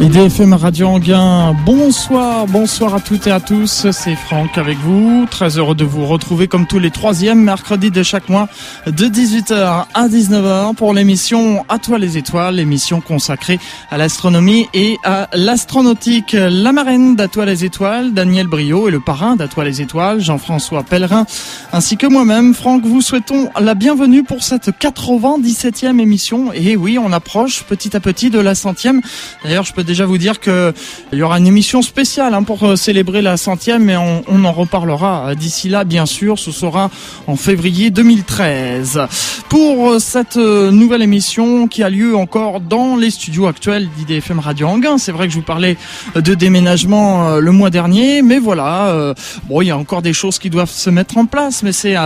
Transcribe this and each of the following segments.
IDFM Radio Anguin, bonsoir, bonsoir à toutes et à tous, c'est Franck avec vous, très heureux de vous retrouver comme tous les troisièmes mercredis de chaque mois de 18h à 19h pour l'émission À toi les étoiles, l'émission consacrée à l'astronomie et à l'astronautique. La marraine d'À toi les étoiles, Daniel Brio et le parrain d'À toi les étoiles, Jean-François Pellerin, ainsi que moi-même, Franck, vous souhaitons la bienvenue pour cette 97e émission. Et oui, on approche petit à petit de la centième. D'ailleurs, je peux déjà vous dire que il y aura une émission spéciale hein, pour euh, célébrer la centième, mais on, on en reparlera d'ici là, bien sûr. Ce sera en février 2013. Pour euh, cette euh, nouvelle émission qui a lieu encore dans les studios actuels d'IDFM Radio Anguin. C'est vrai que je vous parlais de déménagement le mois dernier, mais voilà, bon, il y a encore des choses qui doivent se mettre en place, mais c'est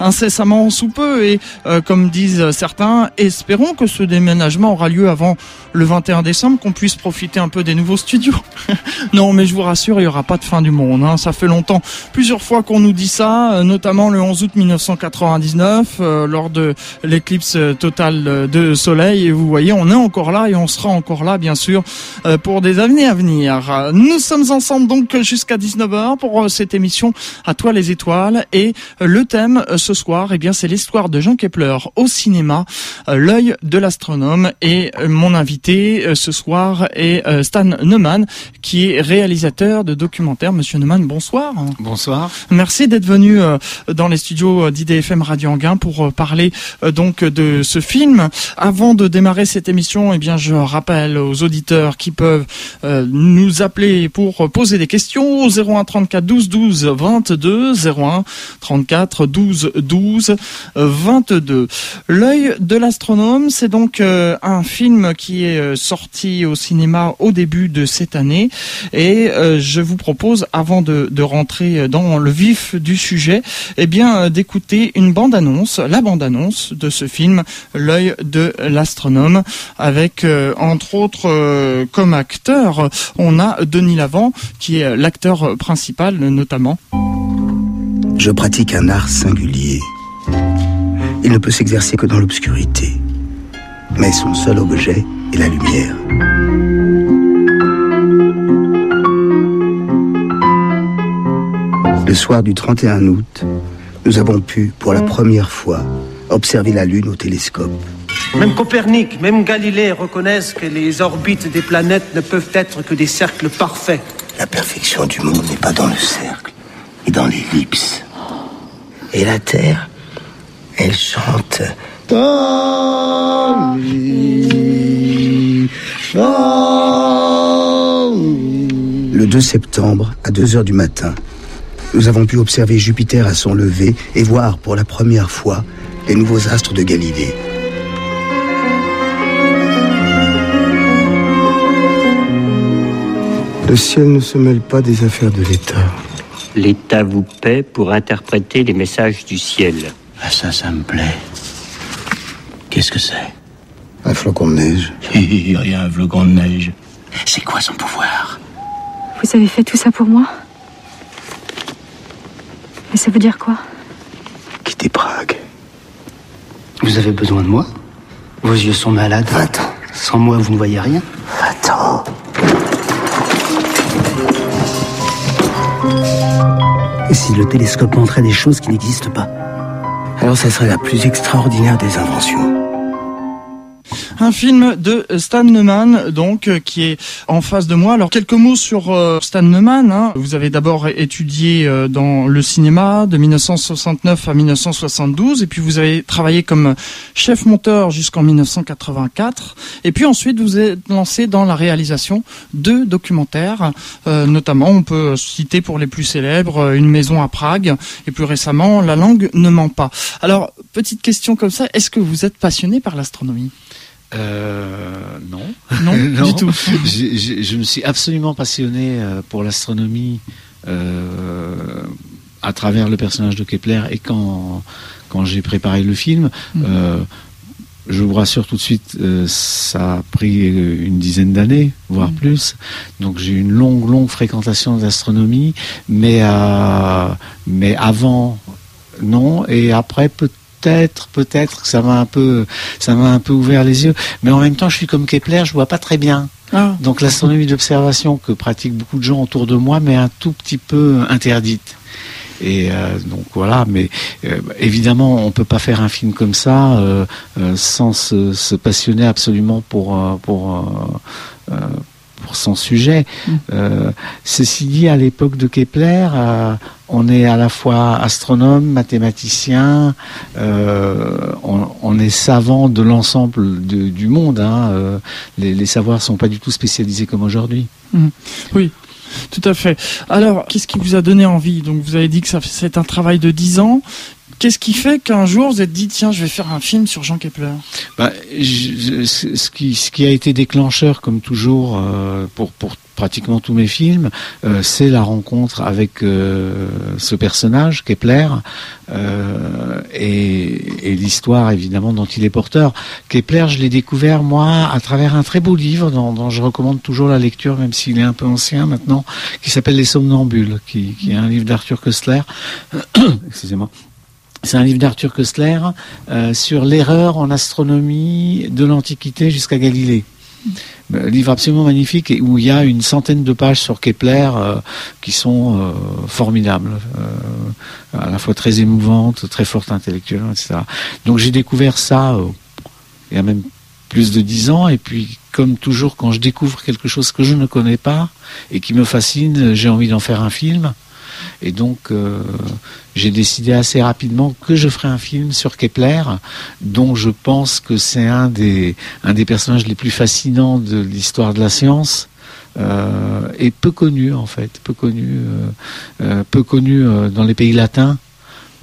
incessamment sous peu. Et comme disent certains, espérons que ce déménagement aura lieu avant le 21 décembre, qu'on puisse profiter un peu des nouveaux studios. non, mais je vous rassure, il n'y aura pas de fin du monde. Hein. Ça fait longtemps, plusieurs fois qu'on nous dit ça, euh, notamment le 11 août 1999, euh, lors de l'éclipse euh, totale de Soleil. Et vous voyez, on est encore là et on sera encore là, bien sûr, pour des années à venir. Nous sommes ensemble donc jusqu'à 19h pour cette émission À toi les étoiles. Et le thème ce soir, eh bien, c'est l'histoire de Jean Kepler au cinéma, l'œil de l'astronome. Et mon invité ce soir est euh, Stan Neumann, qui est réalisateur de documentaires. Monsieur Neumann, bonsoir. Bonsoir. Merci d'être venu euh, dans les studios d'IDFM Radio Anguin pour euh, parler donc de ce film. Avant de démarrer cette émission, eh bien, je rappelle aux auditeurs qui peuvent nous appeler pour poser des questions au 01 34 12 12 22 01 34 12 12 22. L'œil de l'astronome, c'est donc un film qui est sorti au cinéma au début de cette année. Et euh, je vous propose, avant de, rentrer dans le vif du sujet, eh euh, d'écouter une bande-annonce, la bande-annonce de ce film, L'œil de l'astronome, avec euh, entre autres comme acteur, on a Denis Lavant, qui est l'acteur principal notamment. Je pratique un art singulier. Il ne peut s'exercer que dans l'obscurité. Mais son seul objet est la lumière. Le soir du 31 août, nous avons pu, pour la première fois, observer la Lune au télescope. Même Copernic, même Galilée reconnaissent que les orbites des planètes ne peuvent être que des cercles parfaits. La perfection du monde n'est pas dans le cercle, mais dans l'ellipse. Et la Terre, elle chante. Le 2 septembre, à 2 heures du matin, nous avons pu observer Jupiter à son lever et voir pour la première fois les nouveaux astres de Galilée. Le ciel ne se mêle pas des affaires de l'État. L'État vous paie pour interpréter les messages du ciel. Ah ça, ça me plaît. Qu'est-ce que c'est? Un flocon de neige. Rien, un flocon de neige. C'est quoi son pouvoir? Vous avez fait tout ça pour moi? Ça veut dire quoi Quitter Prague. Vous avez besoin de moi Vos yeux sont malades. Attends. Sans moi, vous ne voyez rien Attends. Et si le télescope montrait des choses qui n'existent pas? Alors ça serait la plus extraordinaire des inventions. Un film de Stan Neumann, donc, euh, qui est en face de moi. Alors, quelques mots sur euh, Stan Neumann. Hein. Vous avez d'abord étudié euh, dans le cinéma de 1969 à 1972, et puis vous avez travaillé comme chef monteur jusqu'en 1984. Et puis ensuite, vous êtes lancé dans la réalisation de documentaires, notamment, on peut citer pour les plus célèbres, Une maison à Prague, et plus récemment, La langue ne ment pas. Alors, petite question comme ça, est-ce que vous êtes passionné par l'astronomie? Euh, non. Non, du tout. je, me suis absolument passionné euh, pour l'astronomie euh, à travers le personnage de Kepler et quand, quand j'ai préparé le film. Mm. Euh, je vous rassure tout de suite, ça a pris une dizaine d'années, voire mm. plus. Donc j'ai eu une longue, longue fréquentation de l'astronomie, mais, mais avant, non, et après, peut peut-être, peut-être que ça m'a un peu, ça m'a un peu ouvert les yeux. Mais en même temps, je suis comme Kepler, je vois pas très bien. Ah. Donc l'astronomie d'observation que pratiquent beaucoup de gens autour de moi, mais un tout petit peu interdite. Et euh, donc voilà, mais euh, évidemment, on peut pas faire un film comme ça euh, sans se, se, passionner absolument pour pour pour son sujet. Mm. ceci dit, à l'époque de Kepler, on est à la fois astronome, mathématicien, on, est savant de l'ensemble du monde. Hein, les, les, savoirs sont pas du tout spécialisés comme aujourd'hui. Mm. Oui, tout à fait. Alors, qu'est-ce qui vous a donné envie? Donc, vous avez dit que c'est un travail de 10 ans. Qu'est-ce qui fait qu'un jour vous êtes dit tiens je vais faire un film sur Jean Kepler? Bah, ce, qui, a été déclencheur comme toujours euh, pour, pratiquement tous mes films, euh, c'est la rencontre avec euh, ce personnage, Kepler, et, l'histoire évidemment dont il est porteur. Kepler, je l'ai découvert moi à travers un très beau livre dont, je recommande toujours la lecture, même s'il est un peu ancien maintenant, qui s'appelle Les Somnambules, qui, qui est un livre d'Arthur Koestler. Excusez-moi. C'est un livre d'Arthur Koestler sur l'erreur en astronomie de l'Antiquité jusqu'à Galilée. Un livre absolument magnifique et où il y a une centaine de pages sur Kepler euh, qui sont euh, formidables, euh, à la fois très émouvantes, très fortes intellectuellement, etc. Donc j'ai découvert ça il y a même plus de dix ans et puis comme toujours quand je découvre quelque chose que je ne connais pas et qui me fascine, j'ai envie d'en faire un film. Et donc, euh, j'ai décidé assez rapidement que je ferais un film sur Kepler, dont je pense que c'est un des, un des personnages les plus fascinants de l'histoire de la science. Euh, et peu connu en fait, peu connu, euh, peu connu dans les pays latins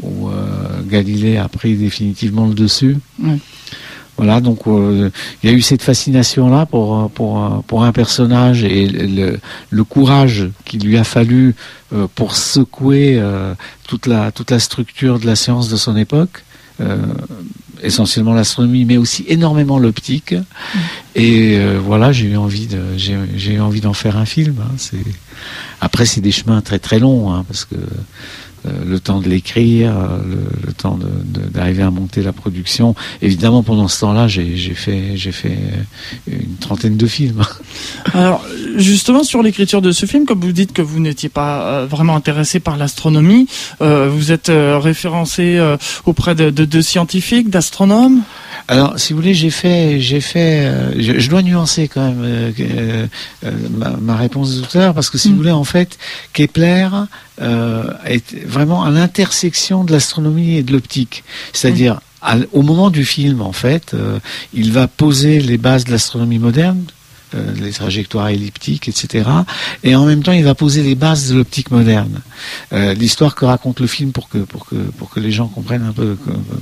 où Galilée a pris définitivement le dessus. Voilà, donc euh, il y a eu cette fascination-là pour, pour, pour un personnage et le, le courage qu'il lui a fallu euh, pour secouer euh, toute, la, toute la structure de la science de son époque. essentiellement l'astronomie, mais aussi énormément l'optique. Mm. Et voilà, j'ai eu envie de, j'ai, eu envie d'en faire un film. Hein. C'est, après, c'est des chemins très très longs, hein, parce que euh, le temps de l'écrire, euh, le, temps d'arriver à monter la production. Évidemment, pendant ce temps-là, j'ai fait, fait une trentaine de films. Alors, justement, sur l'écriture de ce film, comme vous dites que vous n'étiez pas euh, vraiment intéressé par l'astronomie, vous êtes référencé auprès de, de scientifiques, d'astronomes? Alors, si vous voulez, j'ai fait, j'ai fait, euh, je, dois nuancer quand même euh, euh, ma, réponse de tout à l'heure, parce que si vous mm. voulez, en fait, Kepler est vraiment à l'intersection de l'astronomie et de l'optique, c'est-à-dire au moment du film, en fait, il va poser les bases de l'astronomie moderne, les trajectoires elliptiques, etc. Et en même temps, il va poser les bases de l'optique moderne. Euh, l'histoire que raconte le film, pour que, pour, que, pour que les gens comprennent un peu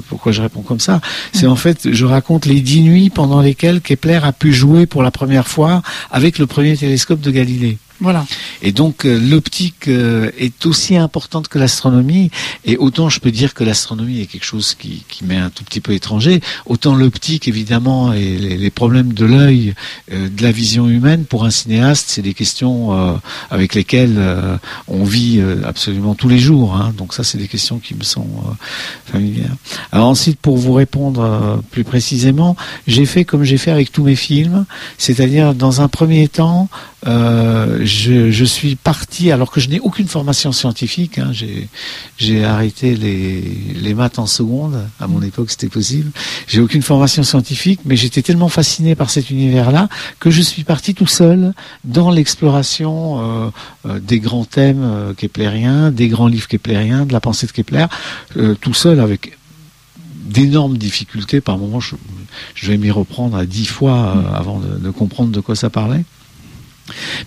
pourquoi je réponds comme ça, c'est en fait, je raconte les dix nuits pendant lesquelles Kepler a pu jouer pour la première fois avec le premier télescope de Galilée. Voilà. Et donc euh, l'optique euh, est aussi importante que l'astronomie. Et autant je peux dire que l'astronomie est quelque chose qui, qui m'est un tout petit peu étranger, autant l'optique évidemment et les, problèmes de l'œil, euh, de la vision humaine pour un cinéaste, c'est des questions avec lesquelles on vit absolument tous les jours. Hein. Donc ça, c'est des questions qui me sont familières. Alors ensuite, pour vous répondre plus précisément, j'ai fait comme j'ai fait avec tous mes films, c'est-à-dire dans un premier temps je, je, suis parti alors que je n'ai aucune formation scientifique. Hein, j'ai arrêté les, les, maths en seconde. À mon époque, c'était possible. J'ai aucune formation scientifique, mais j'étais tellement fasciné par cet univers-là que je suis parti tout seul dans l'exploration euh, euh des grands thèmes euh, keplériens, des grands livres keplériens, de la pensée de Kepler, euh, tout seul avec d'énormes difficultés. Par moments, je, je vais m'y reprendre à dix fois avant de, de comprendre de quoi ça parlait.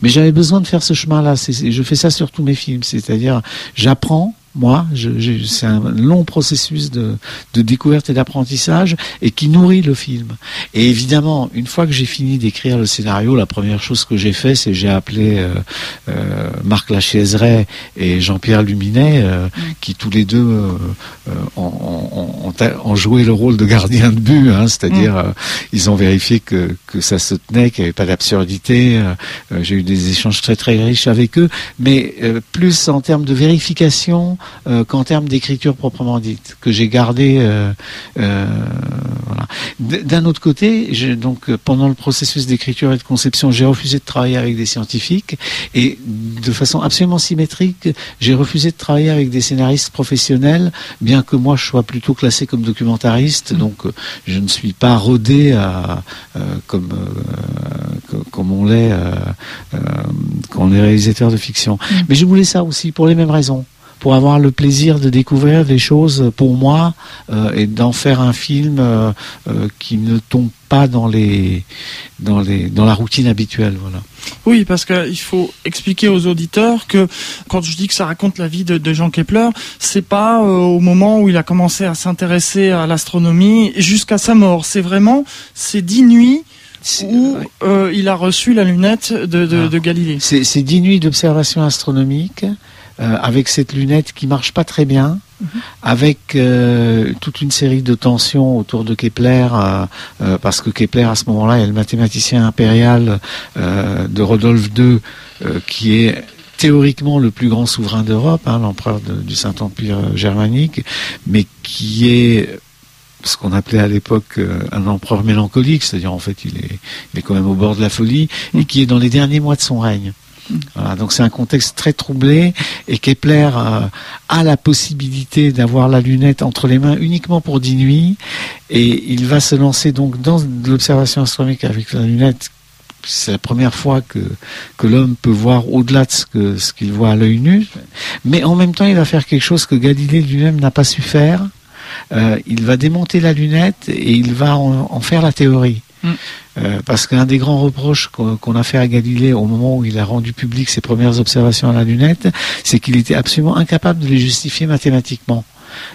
Mais j'avais besoin de faire ce chemin-là. Je fais ça sur tous mes films, c'est-à-dire j'apprends moi. c'est un long processus de, découverte et d'apprentissage et qui nourrit le film. Et évidemment, une fois que j'ai fini d'écrire le scénario, la première chose que j'ai fait, c'est j'ai appelé euh, euh, Marc Lachaiseret et Jean-Pierre Luminet, euh, qui tous les deux ont, joué le rôle de gardien de but, hein, c'est-à-dire mm. ils ont vérifié que, que ça se tenait, qu'il n'y avait pas d'absurdité. j'ai eu des échanges très très riches avec eux, mais plus en termes de vérification euh, qu'en termes d'écriture proprement dite, que j'ai gardé. Euh, voilà. D'un autre côté, donc pendant le processus d'écriture et de conception, j'ai refusé de travailler avec des scientifiques et de façon absolument symétrique, j'ai refusé de travailler avec des scénaristes professionnels, bien que moi je sois plutôt classé comme documentariste, mmh. donc je ne suis pas rodé à, comme comme on l'est quand on est réalisateur de fiction. Mm. Mais je voulais ça aussi pour les mêmes raisons pour avoir le plaisir de découvrir des choses pour moi euh, et d'en faire un film euh, euh, qui ne tombe pas dans les dans les dans la routine habituelle voilà. Oui, parce qu'il faut expliquer aux auditeurs que quand je dis que ça raconte la vie de, Jean Kepler, c'est pas au moment où il a commencé à s'intéresser à l'astronomie jusqu'à sa mort. C'est vraiment ces dix nuits où euh, il a reçu la lunette de, de, ah. Galilée. C'est dix nuits d'observation astronomique euh, avec cette lunette qui marche pas très bien. Mhm. avec euh, toute une série de tensions autour de Kepler, parce que Kepler à ce moment-là est le mathématicien impérial de Rodolphe II, qui est théoriquement le plus grand souverain d'Europe, hein, l'empereur du Saint-Empire germanique, mais qui est ce qu'on appelait à l'époque euh, un empereur mélancolique, c'est-à-dire en fait il est, il est quand même au bord de la folie, et qui est dans les derniers mois de son règne. Donc c'est un contexte très troublé et Kepler euh, a la possibilité d'avoir la lunette entre les mains uniquement pour dix nuits et il va se lancer donc dans l'observation astronomique avec la lunette. C'est la première fois que, que l'homme peut voir au-delà de ce qu'il ce qu'il voit à l'œil nu, mais en même temps il va faire quelque chose que Galilée lui-même n'a pas su faire, euh, il va démonter la lunette et il va en, faire la théorie. Mm. Euh, parce qu'un des grands reproches qu'on a fait à Galilée au moment où il a rendu public ses premières observations à la lunette, c'est qu'il était absolument incapable de les justifier mathématiquement.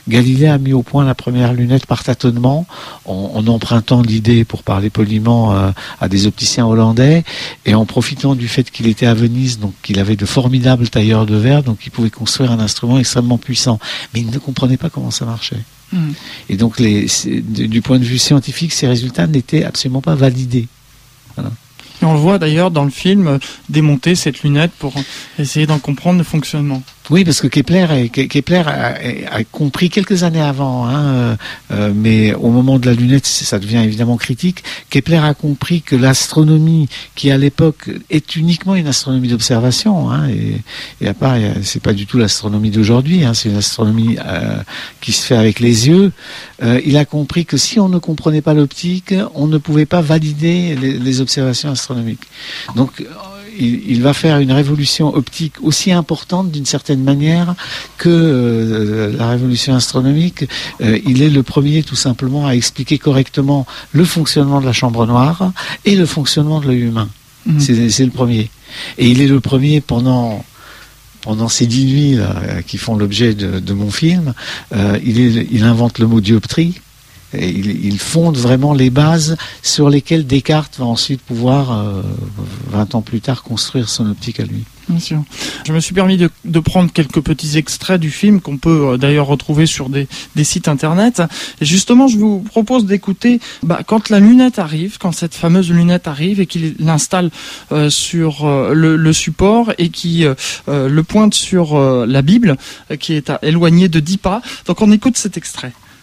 Galilée a mis au point la première lunette par tâtonnement, en, empruntant l'idée, pour parler poliment, euh, à des opticiens hollandais, et en profitant du fait qu'il était à Venise, donc qu'il avait de formidables tailleurs de verre, donc il pouvait construire un instrument extrêmement puissant. Mais il ne comprenait pas comment ça marchait. Et donc, du point de vue scientifique, ces résultats n'étaient absolument pas validés. Et on le voit d'ailleurs dans le film démonter cette lunette pour essayer d'en comprendre le fonctionnement. Oui, parce que Kepler, Kepler a, compris quelques années avant, hein, euh, euh, mais au moment de la lunette, ça devient évidemment critique. Kepler a compris que l'astronomie, qui à l'époque est uniquement une astronomie d'observation, hein, et, et, à part, c'est pas du tout l'astronomie d'aujourd'hui, hein, c'est une astronomie euh, qui se fait avec les yeux. il a compris que si on ne comprenait pas l'optique, on ne pouvait pas valider les, les observations astronomiques. Donc il, va faire une révolution optique aussi importante d'une certaine manière que euh, la révolution astronomique. Euh, il est le premier tout simplement à expliquer correctement le fonctionnement de la chambre noire et le fonctionnement de l'œil humain. Mhm. C'est le premier. Et il est le premier pendant pendant ces dix nuits qui font l'objet de, mon film, euh, il invente le mot dioptrie il, fonde vraiment les bases sur lesquelles Descartes va ensuite pouvoir, 20 euh, ans plus tard, construire son optique à lui. Bien sûr. Je me suis permis de, prendre quelques petits extraits du film qu'on peut euh, d'ailleurs retrouver sur des, sites internet. Et justement, je vous propose d'écouter bah, quand la lunette arrive, quand cette fameuse lunette arrive et qu'il l'installe euh, sur le, support et qui le pointe sur la Bible, qui est à, éloignée de 10 pas. Donc on écoute cet extrait.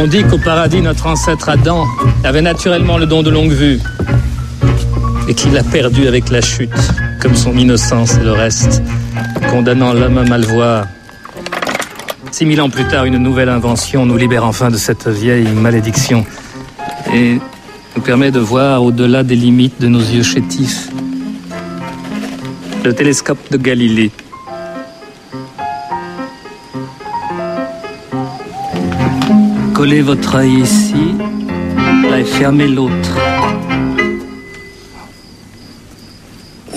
On dit qu'au paradis, notre ancêtre Adam avait naturellement le don de longue vue et qu'il l'a perdu avec la chute, comme son innocence et le reste, condamnant l'homme à mal voir. Six mille ans plus tard, une nouvelle invention nous libère enfin de cette vieille malédiction et nous permet de voir au-delà des limites de nos yeux chétifs. Le télescope de Galilée. Collez votre œil ici et fermez l'autre.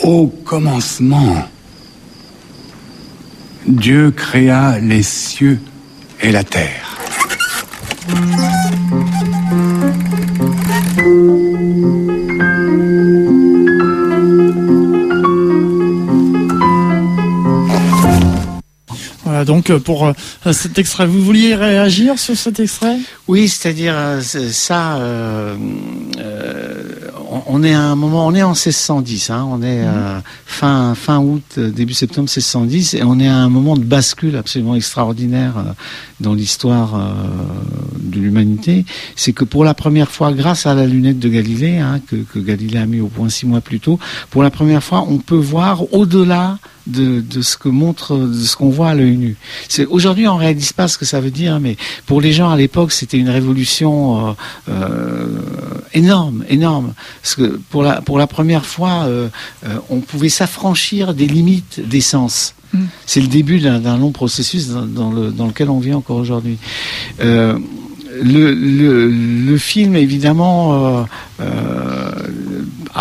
Au commencement, Dieu créa les cieux et la terre. Voilà donc pour cet extrait. Vous vouliez réagir sur cet extrait? Oui, c'est-à-dire ça. on est à un moment, on est en 1610, hein, on est mhm. fin fin août, début septembre 1610, et on est à un moment de bascule absolument extraordinaire dans l'histoire de l'humanité. C'est que pour la première fois, grâce à la lunette de Galilée, hein, que, que Galilée a mis au point six mois plus tôt, pour la première fois, on peut voir au-delà de, ce que montre, de ce qu'on voit à l'œil nu. Aujourd'hui, on réalise pas ce que ça veut dire, mais pour les gens à l'époque, c'était une révolution euh, euh, énorme, énorme. Parce que pour la pour la première fois, euh, on pouvait s'affranchir des limites des sens. Mm. C'est le début d'un long processus dans, le, dans, lequel on vit encore aujourd'hui. le, le, le, film, évidemment,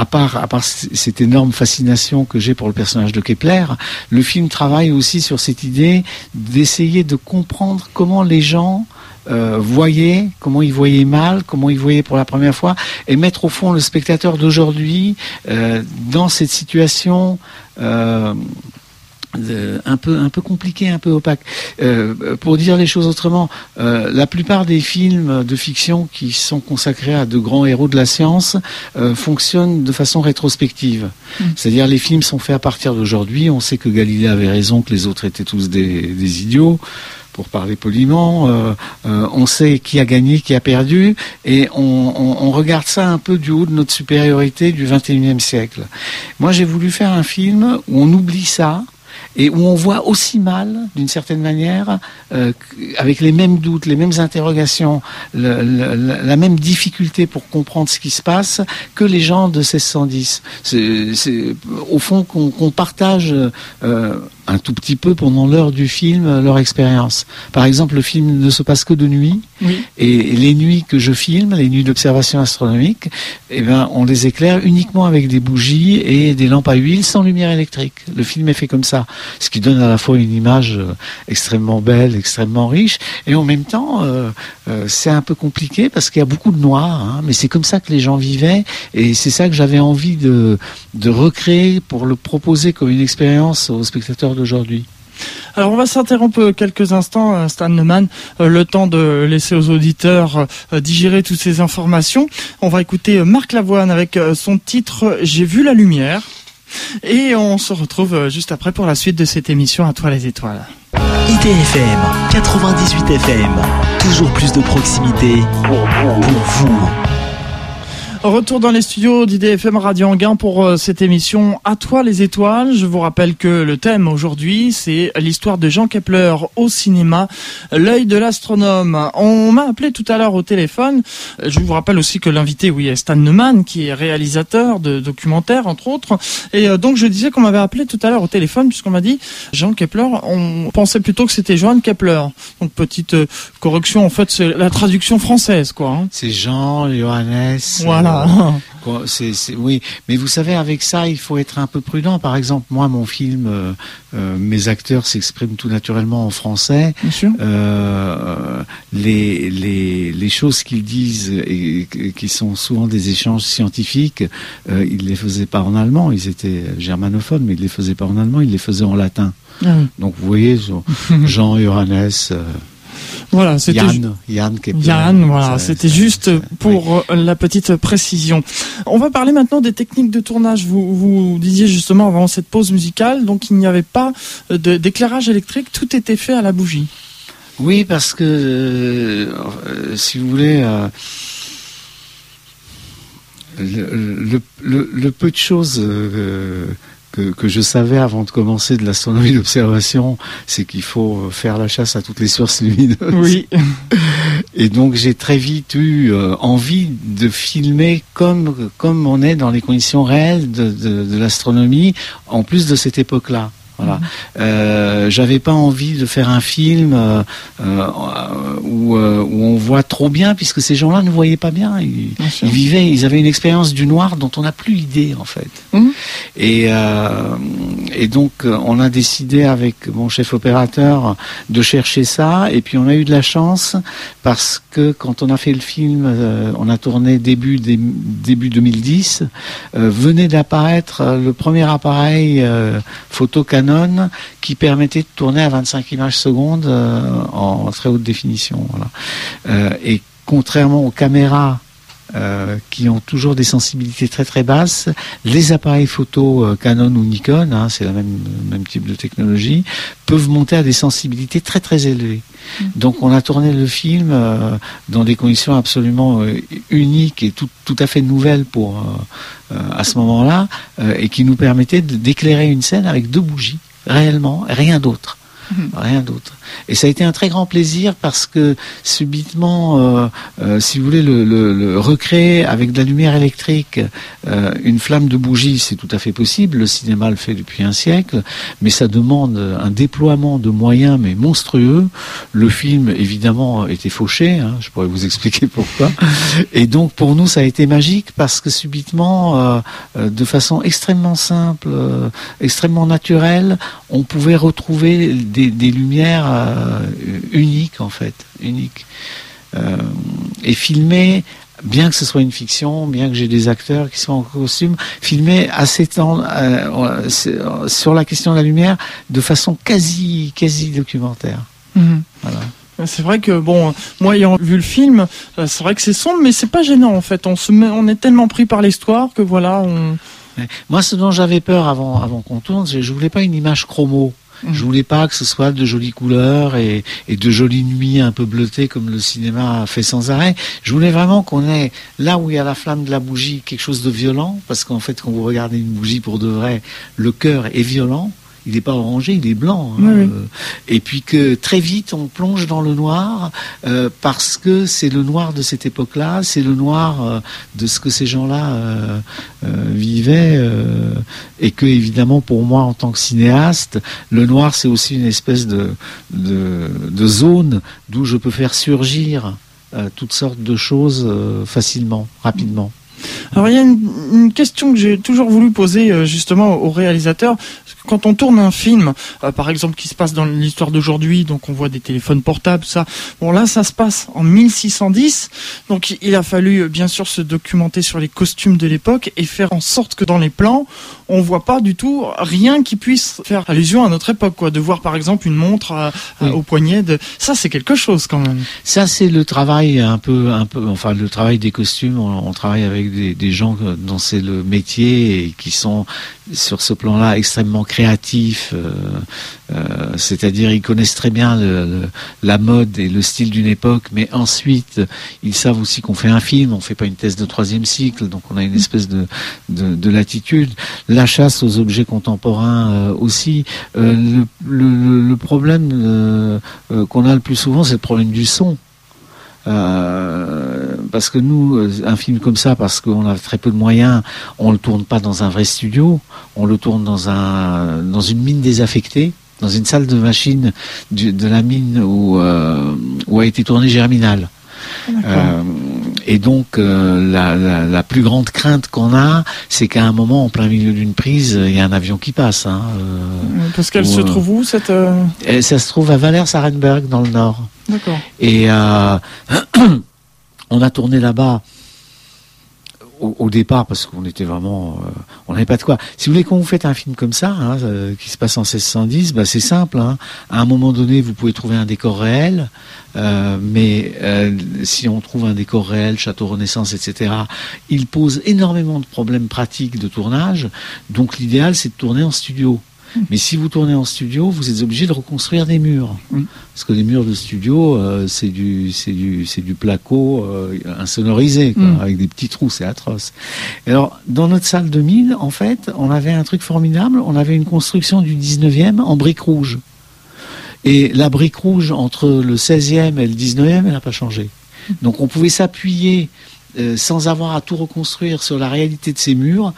à part, à part cette énorme fascination que j'ai pour le personnage de Kepler, le film travaille aussi sur cette idée d'essayer de comprendre comment les gens euh, voyaient, comment ils voyaient mal, comment ils voyaient pour la première fois, et mettre au fond le spectateur d'aujourd'hui euh, dans cette situation euh, un peu un peu compliqué, un peu opaque. Euh, pour dire les choses autrement, euh, la plupart des films de fiction qui sont consacrés à de grands héros de la science euh, fonctionnent de façon rétrospective. Hmm. C'est-à-dire les films sont faits à partir d'aujourd'hui. On sait que Galilée avait raison, que les autres étaient tous des, des idiots. Pour parler poliment, on sait qui a gagné, qui a perdu, et on, on, on, regarde ça un peu du haut de notre supériorité du 21e siècle. Moi, j'ai voulu faire un film où on oublie ça, et où on voit aussi mal, d'une certaine manière, euh, avec les mêmes doutes, les mêmes interrogations, la même difficulté pour comprendre ce qui se passe que les gens de 1610. C'est au fond qu'on partage euh, un tout petit peu pendant l'heure du film leur expérience. Par exemple, le film ne se passe que de nuit, et les nuits que je filme, les nuits d'observation astronomique, eh ben, on les éclaire uniquement avec des bougies et des lampes à huile sans lumière électrique. Le film est fait comme ça, ce qui donne à la fois une image euh, extrêmement belle, extrêmement riche, et en même temps, euh, euh, c'est un peu compliqué parce qu'il y a beaucoup de noir, hein, mais c'est comme ça que les gens vivaient, et c'est ça que j'avais envie de, de recréer pour le proposer comme une expérience aux spectateurs d'aujourd'hui. Alors on va s'interrompre quelques instants, euh, Stan Neumann, euh, le temps de laisser aux auditeurs euh, digérer toutes ces informations. On va écouter Marc Lavoine avec son titre J'ai vu la lumière. Et on se retrouve juste après pour la suite de cette émission À toi les étoiles. IDFM 98 FM, toujours plus de proximité. Pour vous. Retour dans les studios d'IDFM Radio Anguin pour euh, cette émission À toi les étoiles. Je vous rappelle que le thème aujourd'hui, c'est l'histoire de Jean Kepler au cinéma, l'œil de l'astronome. On m'a appelé tout à l'heure au téléphone. Je vous rappelle aussi que l'invité, oui, est Stan Neumann, qui est réalisateur de documentaires, entre autres. Et euh, donc, je disais qu'on m'avait appelé tout à l'heure au téléphone, puisqu'on m'a dit Jean Kepler, on pensait plutôt que c'était Johann Kepler. Donc, petite euh, correction, en fait, c'est la traduction française, quoi. Hein. C'est Jean, Johannes. Voilà. C'est, oui, mais vous savez, avec ça, il faut être un peu prudent. Par exemple, moi, mon film, euh, euh, mes acteurs s'expriment tout naturellement en français. Euh, les, les, les choses qu'ils disent et, qui sont souvent des échanges scientifiques, ils les faisaient pas en allemand. Ils étaient germanophones, mais ils les faisaient pas en allemand. Ils les faisaient en latin. Ah Donc, vous voyez, Jean Johannes. Voilà, c'était Yann, Yann, Yann, voilà, c'était juste pour euh, la petite précision. On va parler maintenant des techniques de tournage. Vous, vous disiez justement avant cette pause musicale, donc il n'y avait pas euh, d'éclairage électrique, tout était fait à la bougie. Oui, parce que euh, si vous voulez. le, le, peu de choses que, que, je savais avant de commencer de l'astronomie d'observation, c'est qu'il faut faire la chasse à toutes les sources lumineuses. Oui. Et donc j'ai très vite eu euh, envie de filmer comme comme on est dans les conditions réelles de, de, de l'astronomie, en plus de cette époque-là. Voilà. Euh, J'avais pas envie de faire un film euh, euh où, où, on voit trop bien, puisque ces gens-là ne voyaient pas bien. Ils, ils, vivaient, ils avaient une expérience du noir dont on n'a plus idée en fait. Mhm. Et, et donc on a décidé avec mon chef opérateur de chercher ça, et puis on a eu de la chance parce que quand on a fait le film, on a tourné début début 2010, venait d'apparaître le premier appareil photo Canon Qui permettait de tourner à 25 images secondes en très haute définition. et contrairement aux caméras euh, qui ont toujours des sensibilités très très basses. Les appareils photo euh, Canon ou Nikon, hein, c'est le même, même type de technologie, peuvent monter à des sensibilités très très élevées. Mm. Donc on a tourné le film euh, dans des conditions absolument uniques et tout, tout, à fait nouvelles pour à ce moment-là, et qui nous permettaient d'éclairer une scène avec deux bougies, réellement, rien d'autre. Mhm. Rien d'autre. Et ça a été un très grand plaisir parce que subitement, euh, euh, si vous voulez, le, recréer avec de la lumière électrique euh, une flamme de bougie, c'est tout à fait possible. Le cinéma le fait depuis un siècle, mais ça demande un déploiement de moyens mais monstrueux. Le film, évidemment, était fauché. Hein, je pourrais vous expliquer pourquoi. Et donc pour nous, ça a été magique parce que subitement, de façon extrêmement simple, extrêmement naturelle, on pouvait retrouver des des, lumières euh, uniques en fait, uniques. Euh, et filmer bien que ce soit une fiction, bien que j'ai des acteurs qui sont en costume, filmer assez temps euh, sur la question de la lumière de façon quasi quasi documentaire. Mhm. C'est vrai que bon, moi ayant vu le film, c'est vrai que c'est sombre, mais c'est pas gênant en fait. On se met, on est tellement pris par l'histoire que voilà. On... Moi, ce dont j'avais peur avant, avant qu'on tourne, je, je voulais pas une image chromo. Mm. Je voulais pas que ce soit de jolies couleurs et, de jolies nuits un peu bleutées comme le cinéma fait sans arrêt. Je voulais vraiment qu'on ait là où il y a la flamme de la bougie quelque chose de violent parce qu'en fait quand vous regardez une bougie pour de vrai, le cœur est violent il n'est pas orangé, il est blanc. Hein. Euh, et puis que très vite on plonge dans le noir euh, parce que c'est le noir de cette époque-là, c'est le noir euh, de ce que ces gens-là vivaient, et que évidemment pour moi en tant que cinéaste, le noir c'est aussi une espèce de, de zone d'où je peux faire surgir toutes sortes de choses facilement, rapidement. Alors il y a une, question que j'ai toujours voulu poser justement aux réalisateurs. Quand on tourne un film, euh, par exemple qui se passe dans l'histoire d'aujourd'hui, donc on voit des téléphones portables, ça. Bon là, ça se passe en 1610, donc il a fallu euh, bien sûr se documenter sur les costumes de l'époque et faire en sorte que dans les plans, on voit pas du tout rien qui puisse faire allusion à notre époque, quoi. De voir par exemple une montre au poignet, de... ça c'est quelque chose quand même. Ça c'est le travail un peu, un peu, enfin le travail des costumes. on travaille avec des, gens dont c'est le métier et qui sont sur ce plan-là extrêmement créatifs. Euh, euh, c'est-à-dire ils connaissent très bien la mode et le style d'une époque, mais ensuite ils savent aussi qu'on fait un film, on fait pas une thèse de troisième cycle, donc on a une espèce de, de, latitude. La chasse aux objets contemporains euh, aussi. le, le, problème qu'on a le plus souvent, c'est le problème du son. Euh, parce que nous, un film comme ça, parce qu'on a très peu de moyens, on le tourne pas dans un vrai studio, on le tourne dans un dans une mine désaffectée, dans une salle de machine de la mine où euh, où a été tourné Germinal. Euh, et donc euh, la, la, plus grande crainte qu'on a, c'est qu'à un moment, en plein milieu d'une prise, il y a un avion qui passe. Hein, euh, Parce qu'elle se trouve où cette Ça se trouve à Valère-Sarenberg dans le nord. D'accord. Et on a tourné là-bas au, départ parce qu'on était vraiment, euh, on n'avait pas de quoi. Si vous voulez, quand vous faites un film comme ça, hein, euh, qui se passe en 1610, bah, c'est simple. Hein. À un moment donné, vous pouvez trouver un décor réel, euh, mais si on trouve un décor réel, château Renaissance, etc., il pose énormément de problèmes pratiques de tournage. Donc l'idéal, c'est de tourner en studio. Mais si vous tournez en studio, vous êtes obligé de reconstruire des murs. Parce que les murs de studio, euh, c'est du, c'est du, c'est du placo euh, insonorisé, mm. avec des petits trous, c'est atroce. alors, dans notre salle de mine, en fait, on avait un truc formidable. On avait une construction du 19e en briques rouges. Et la brique rouge entre le 16e et le 19e, elle n'a pas changé. Donc on pouvait s'appuyer euh, sans avoir à tout reconstruire sur la réalité de ces murs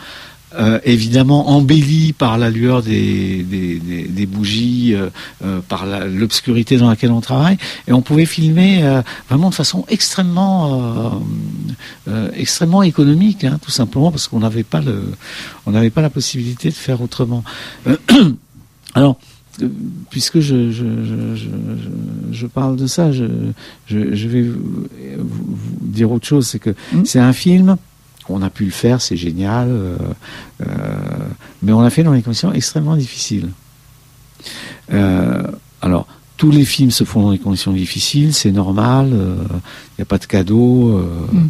euh, évidemment embelli par la lueur des, des, bougies, euh, euh, par l'obscurité dans laquelle on travaille, et on pouvait filmer vraiment de façon extrêmement, extrêmement économique, hein, tout simplement parce qu'on n'avait pas le, on n'avait pas la possibilité de faire autrement. alors puisque je, je, je, je, parle de ça, je, vais vous, dire autre chose, c'est que mmh. c'est un film on a pu le faire, c'est génial, euh, euh, mais on l'a fait dans des conditions extrêmement difficiles. alors, tous les films se font dans des conditions difficiles, c'est normal, il n'y a pas de cadeau. Mm.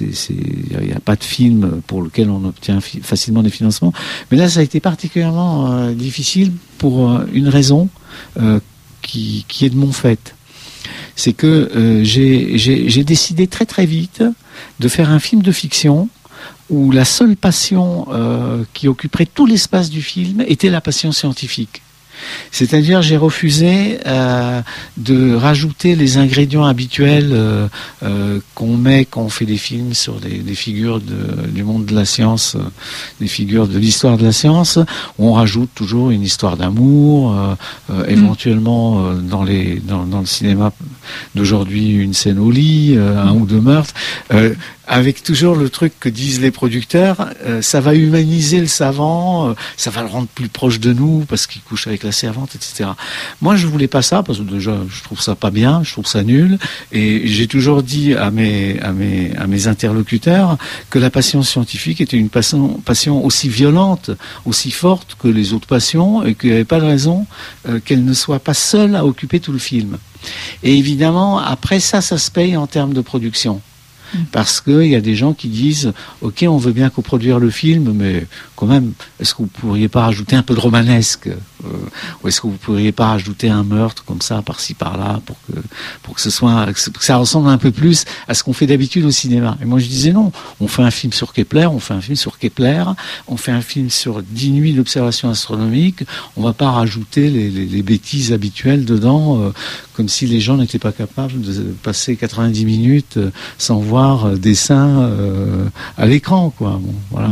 Il n'y a, pas de film pour lequel on obtient facilement des financements. Mais là, ça a été particulièrement difficile pour une raison qui, qui, est de mon fait c'est que euh, j'ai décidé très très vite de faire un film de fiction où la seule passion euh, qui occuperait tout l'espace du film était la passion scientifique. C'est-à-dire, j'ai refusé euh, de rajouter les ingrédients habituels euh, euh, qu'on met quand on fait des films sur des, figures du monde de la science, des figures de l'histoire de la science. on rajoute toujours une histoire d'amour, mm. éventuellement dans, les, dans, dans le cinéma d'aujourd'hui une scène au lit, un ou deux meurtres avec toujours le truc que disent les producteurs, euh, ça va humaniser le savant, euh, ça va le rendre plus proche de nous parce qu'il couche avec la servante, etc. Moi, je voulais pas ça parce que déjà, je trouve ça pas bien, je trouve ça nul, et j'ai toujours dit à mes à mes à mes interlocuteurs que la passion scientifique était une passion, passion aussi violente, aussi forte que les autres passions, et qu'il n'y avait pas de raison euh, qu'elle ne soit pas seule à occuper tout le film. Et évidemment, après ça, ça se paye en termes de production. Parce qu'il y a des gens qui disent Ok, on veut bien coproduire le film, mais quand même, est-ce que vous pourriez pas rajouter un peu de romanesque euh, Ou est-ce que vous pourriez pas rajouter un meurtre comme ça, par-ci, par-là, pour que, pour que ce soit, que ça ressemble un peu plus à ce qu'on fait d'habitude au cinéma? Et moi, je disais non. On fait un film sur Kepler, on fait un film sur Kepler, on fait un film sur 10 nuits d'observation astronomique. On va pas rajouter les, bêtises habituelles dedans, euh, comme si les gens n'étaient pas capables de passer 90 minutes euh, sans voir des seins à l'écran, quoi. Bon, voilà.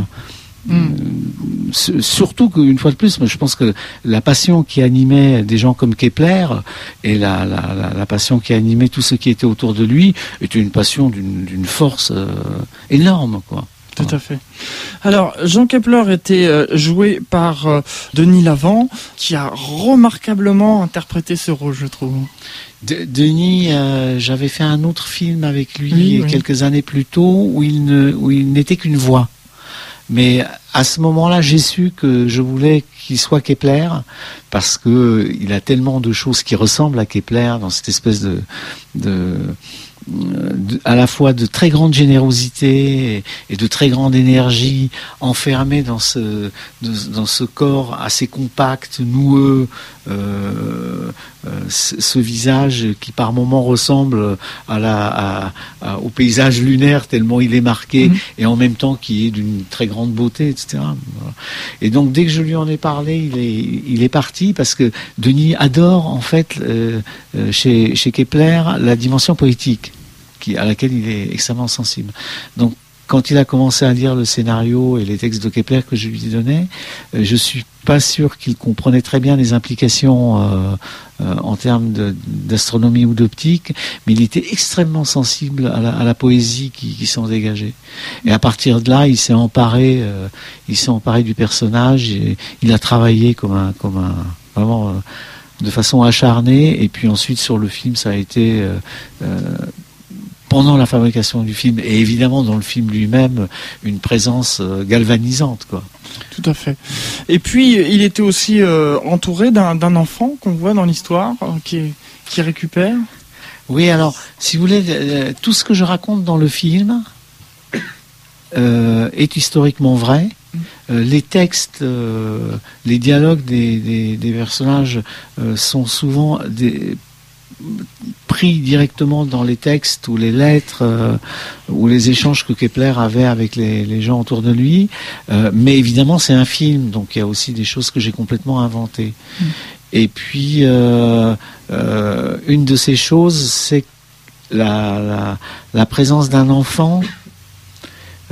Mm. Surtout qu'une fois de plus, je pense que la passion qui animait des gens comme Kepler et la, passion qui animait tout ce qui était autour de lui était une passion d'une force euh, énorme, quoi. Tout à fait. Alors, Jean Kepler était euh, joué par euh, Denis Lavant, qui a remarquablement interprété ce rôle, je trouve. Denis, j'avais fait un autre film avec lui quelques années plus tôt où il n'était qu'une voix. Mais à ce moment-là, j'ai su que je voulais qu'il soit Kepler parce que il a tellement de choses qui ressemblent à Kepler dans cette espèce de, à la fois de très grande générosité et, de très grande énergie enfermée dans ce, corps assez compact, noueux, ce, visage qui par moments ressemble à la, au paysage lunaire tellement il est marqué mhm. et en même temps qui est d'une très grande beauté, etc. Et donc dès que je lui en ai parlé, il est, il est parti parce que Denis adore en fait euh, chez, chez Kepler la dimension poétique à laquelle il est extrêmement sensible. Donc, quand il a commencé à lire le scénario et les textes de Kepler que je lui ai donnés, euh, je suis pas sûr qu'il comprenait très bien les implications euh, euh, en termes d'astronomie ou d'optique, mais il était extrêmement sensible à la, poésie qui, s'en dégageait. Et à partir de là, il s'est emparé, il s'est emparé du personnage. Et il a travaillé comme un, comme un vraiment de façon acharnée. Et puis ensuite sur le film, ça a été pendant la fabrication du film et évidemment dans le film lui-même une présence euh, galvanisante quoi. Tout à fait. Et puis il était aussi euh, entouré d'un enfant qu'on voit dans l'histoire euh, qui, qui récupère. Oui, alors si vous voulez, tout ce que je raconte dans le film est historiquement vrai. les textes, les dialogues des, des personnages sont souvent des pris directement dans les textes ou les lettres euh, ou les échanges que Kepler avait avec les, gens autour de lui. Euh, mais évidemment, c'est un film, donc il y a aussi des choses que j'ai complètement inventées. Mm. Et puis, euh, une de ces choses, c'est la, la, présence d'un enfant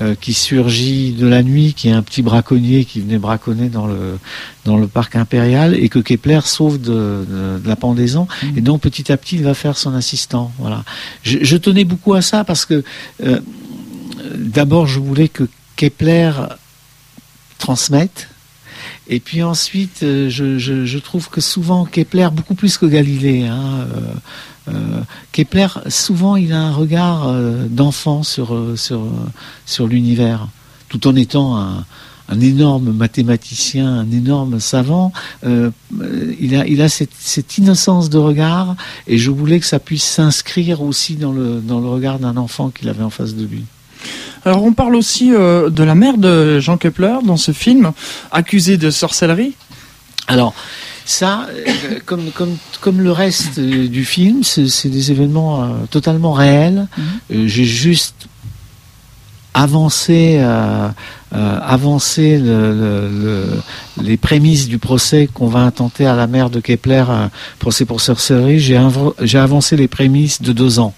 euh, qui surgit de la nuit, qui est un petit braconnier qui venait braconner dans le, dans le parc impérial et que Kepler sauve de, la pendaison. Mmh. Et donc petit à petit, il va faire son assistant. Voilà. Je, tenais beaucoup à ça parce que euh, d'abord, je voulais que Kepler transmette. Et puis ensuite, euh, je, je, trouve que souvent Kepler, beaucoup plus que Galilée, hein, euh, Kepler, souvent, il a un regard euh, d'enfant sur, euh, sur, sur l'univers, tout en étant un, un énorme mathématicien, un énorme savant, euh, il a, il a cette, cette, innocence de regard et je voulais que ça puisse s'inscrire aussi dans le, dans le regard d'un enfant qu'il avait en face de lui. Alors on parle aussi euh, de la mère de Jean Kepler dans ce film, accusée de sorcellerie. Alors ça, euh, comme, comme, comme le reste du film, c'est des événements euh, totalement réels. Mhm. J'ai juste avancé, euh, avancé le, les prémices du procès qu'on va intenter à la mère de Kepler, procès pour sorcellerie. J'ai avancé les prémices de deux ans.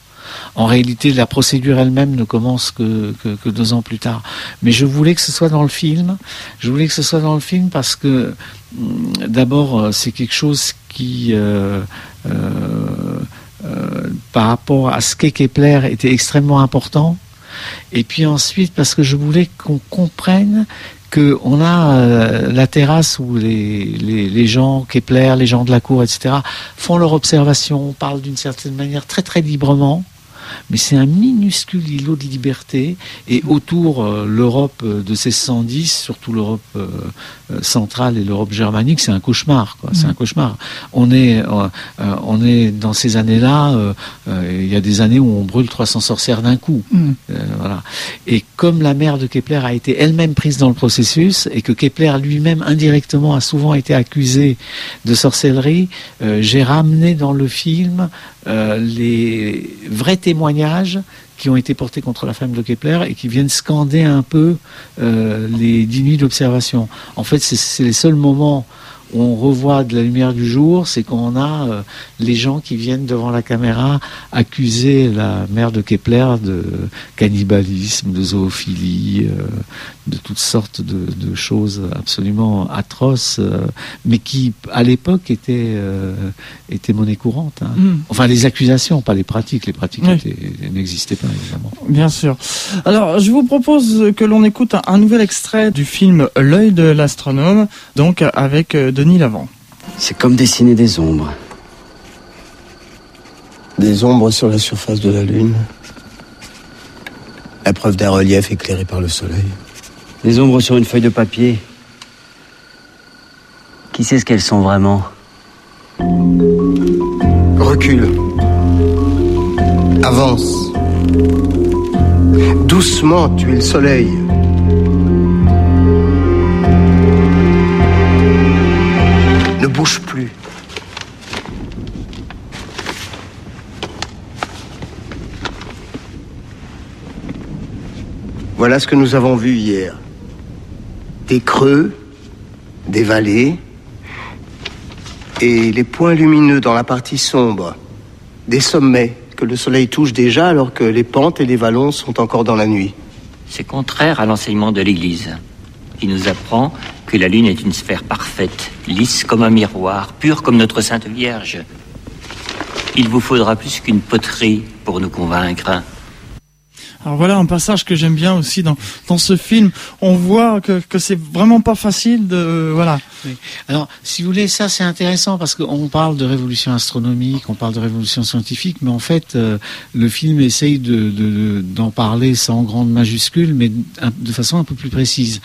En réalité, la procédure elle-même ne commence que, que, deux ans plus tard. Mais je voulais que ce soit dans le film. Je voulais que ce soit dans le film parce que, hum, d'abord, euh, c'est quelque chose qui, euh, euh, par rapport à ce qu'est Kepler, était extrêmement important. Et puis ensuite, parce que je voulais qu'on comprenne qu'on a la terrasse où les, les, les, gens, Kepler, les gens de la cour, etc., font leur observation, parlent d'une certaine manière très très librement mais c'est un minuscule îlot de liberté. Et autour, euh, l'Europe euh, de 1610, surtout l'Europe euh, centrale et l'Europe germanique, c'est un cauchemar. C'est un mm. cauchemar. On est, on est dans ces années-là, il y a des années où on brûle 300 sorcières d'un coup. Mm. voilà. Et comme la mère de Kepler a été elle-même prise dans le processus et que Kepler lui-même indirectement a souvent été accusé de sorcellerie, j'ai ramené dans le film les vrais témoignages qui ont été portés contre la femme de Kepler et qui viennent scander un peu euh, les dix nuits d'observation. En fait, c'est les seuls moments où on revoit de la lumière du jour, c'est quand on a euh, les gens qui viennent devant la caméra accuser la mère de Kepler de cannibalisme, de zoophilie, euh, de toutes sortes de, choses absolument atroces, euh, mais qui à l'époque étaient, étaient monnaie courante. Hein. Hmm. Enfin, les accusations, pas les pratiques. Les pratiques n'existaient pas, évidemment. Bien sûr. Alors, je vous propose que l'on écoute un, nouvel extrait du film L'œil de l'astronome, donc avec Denis Lavant. C'est comme dessiner des ombres. Des ombres sur la surface de la Lune. La preuve d'un relief éclairé par le soleil. Des ombres sur une feuille de papier. Qui sait ce qu'elles sont vraiment? Recule. Avance. Doucement, tu es le soleil. Ne bouge plus. Voilà ce que nous avons vu hier. Des creux, des vallées, et les points lumineux dans la partie sombre, des sommets que le soleil touche déjà alors que les pentes et les vallons sont encore dans la nuit. C'est contraire à l'enseignement de l'Église, qui nous apprend que la Lune est une sphère parfaite, lisse comme un miroir, pure comme notre Sainte Vierge. Il vous faudra plus qu'une poterie pour nous convaincre. Alors voilà un passage que j'aime bien aussi dans, dans ce film. On voit que, que c'est vraiment pas facile de voilà. Alors si vous voulez ça c'est intéressant parce qu'on parle de révolution astronomique, on parle de révolution scientifique, mais en fait euh, le film essaye de, d'en parler sans grande majuscule, mais de façon un peu plus précise.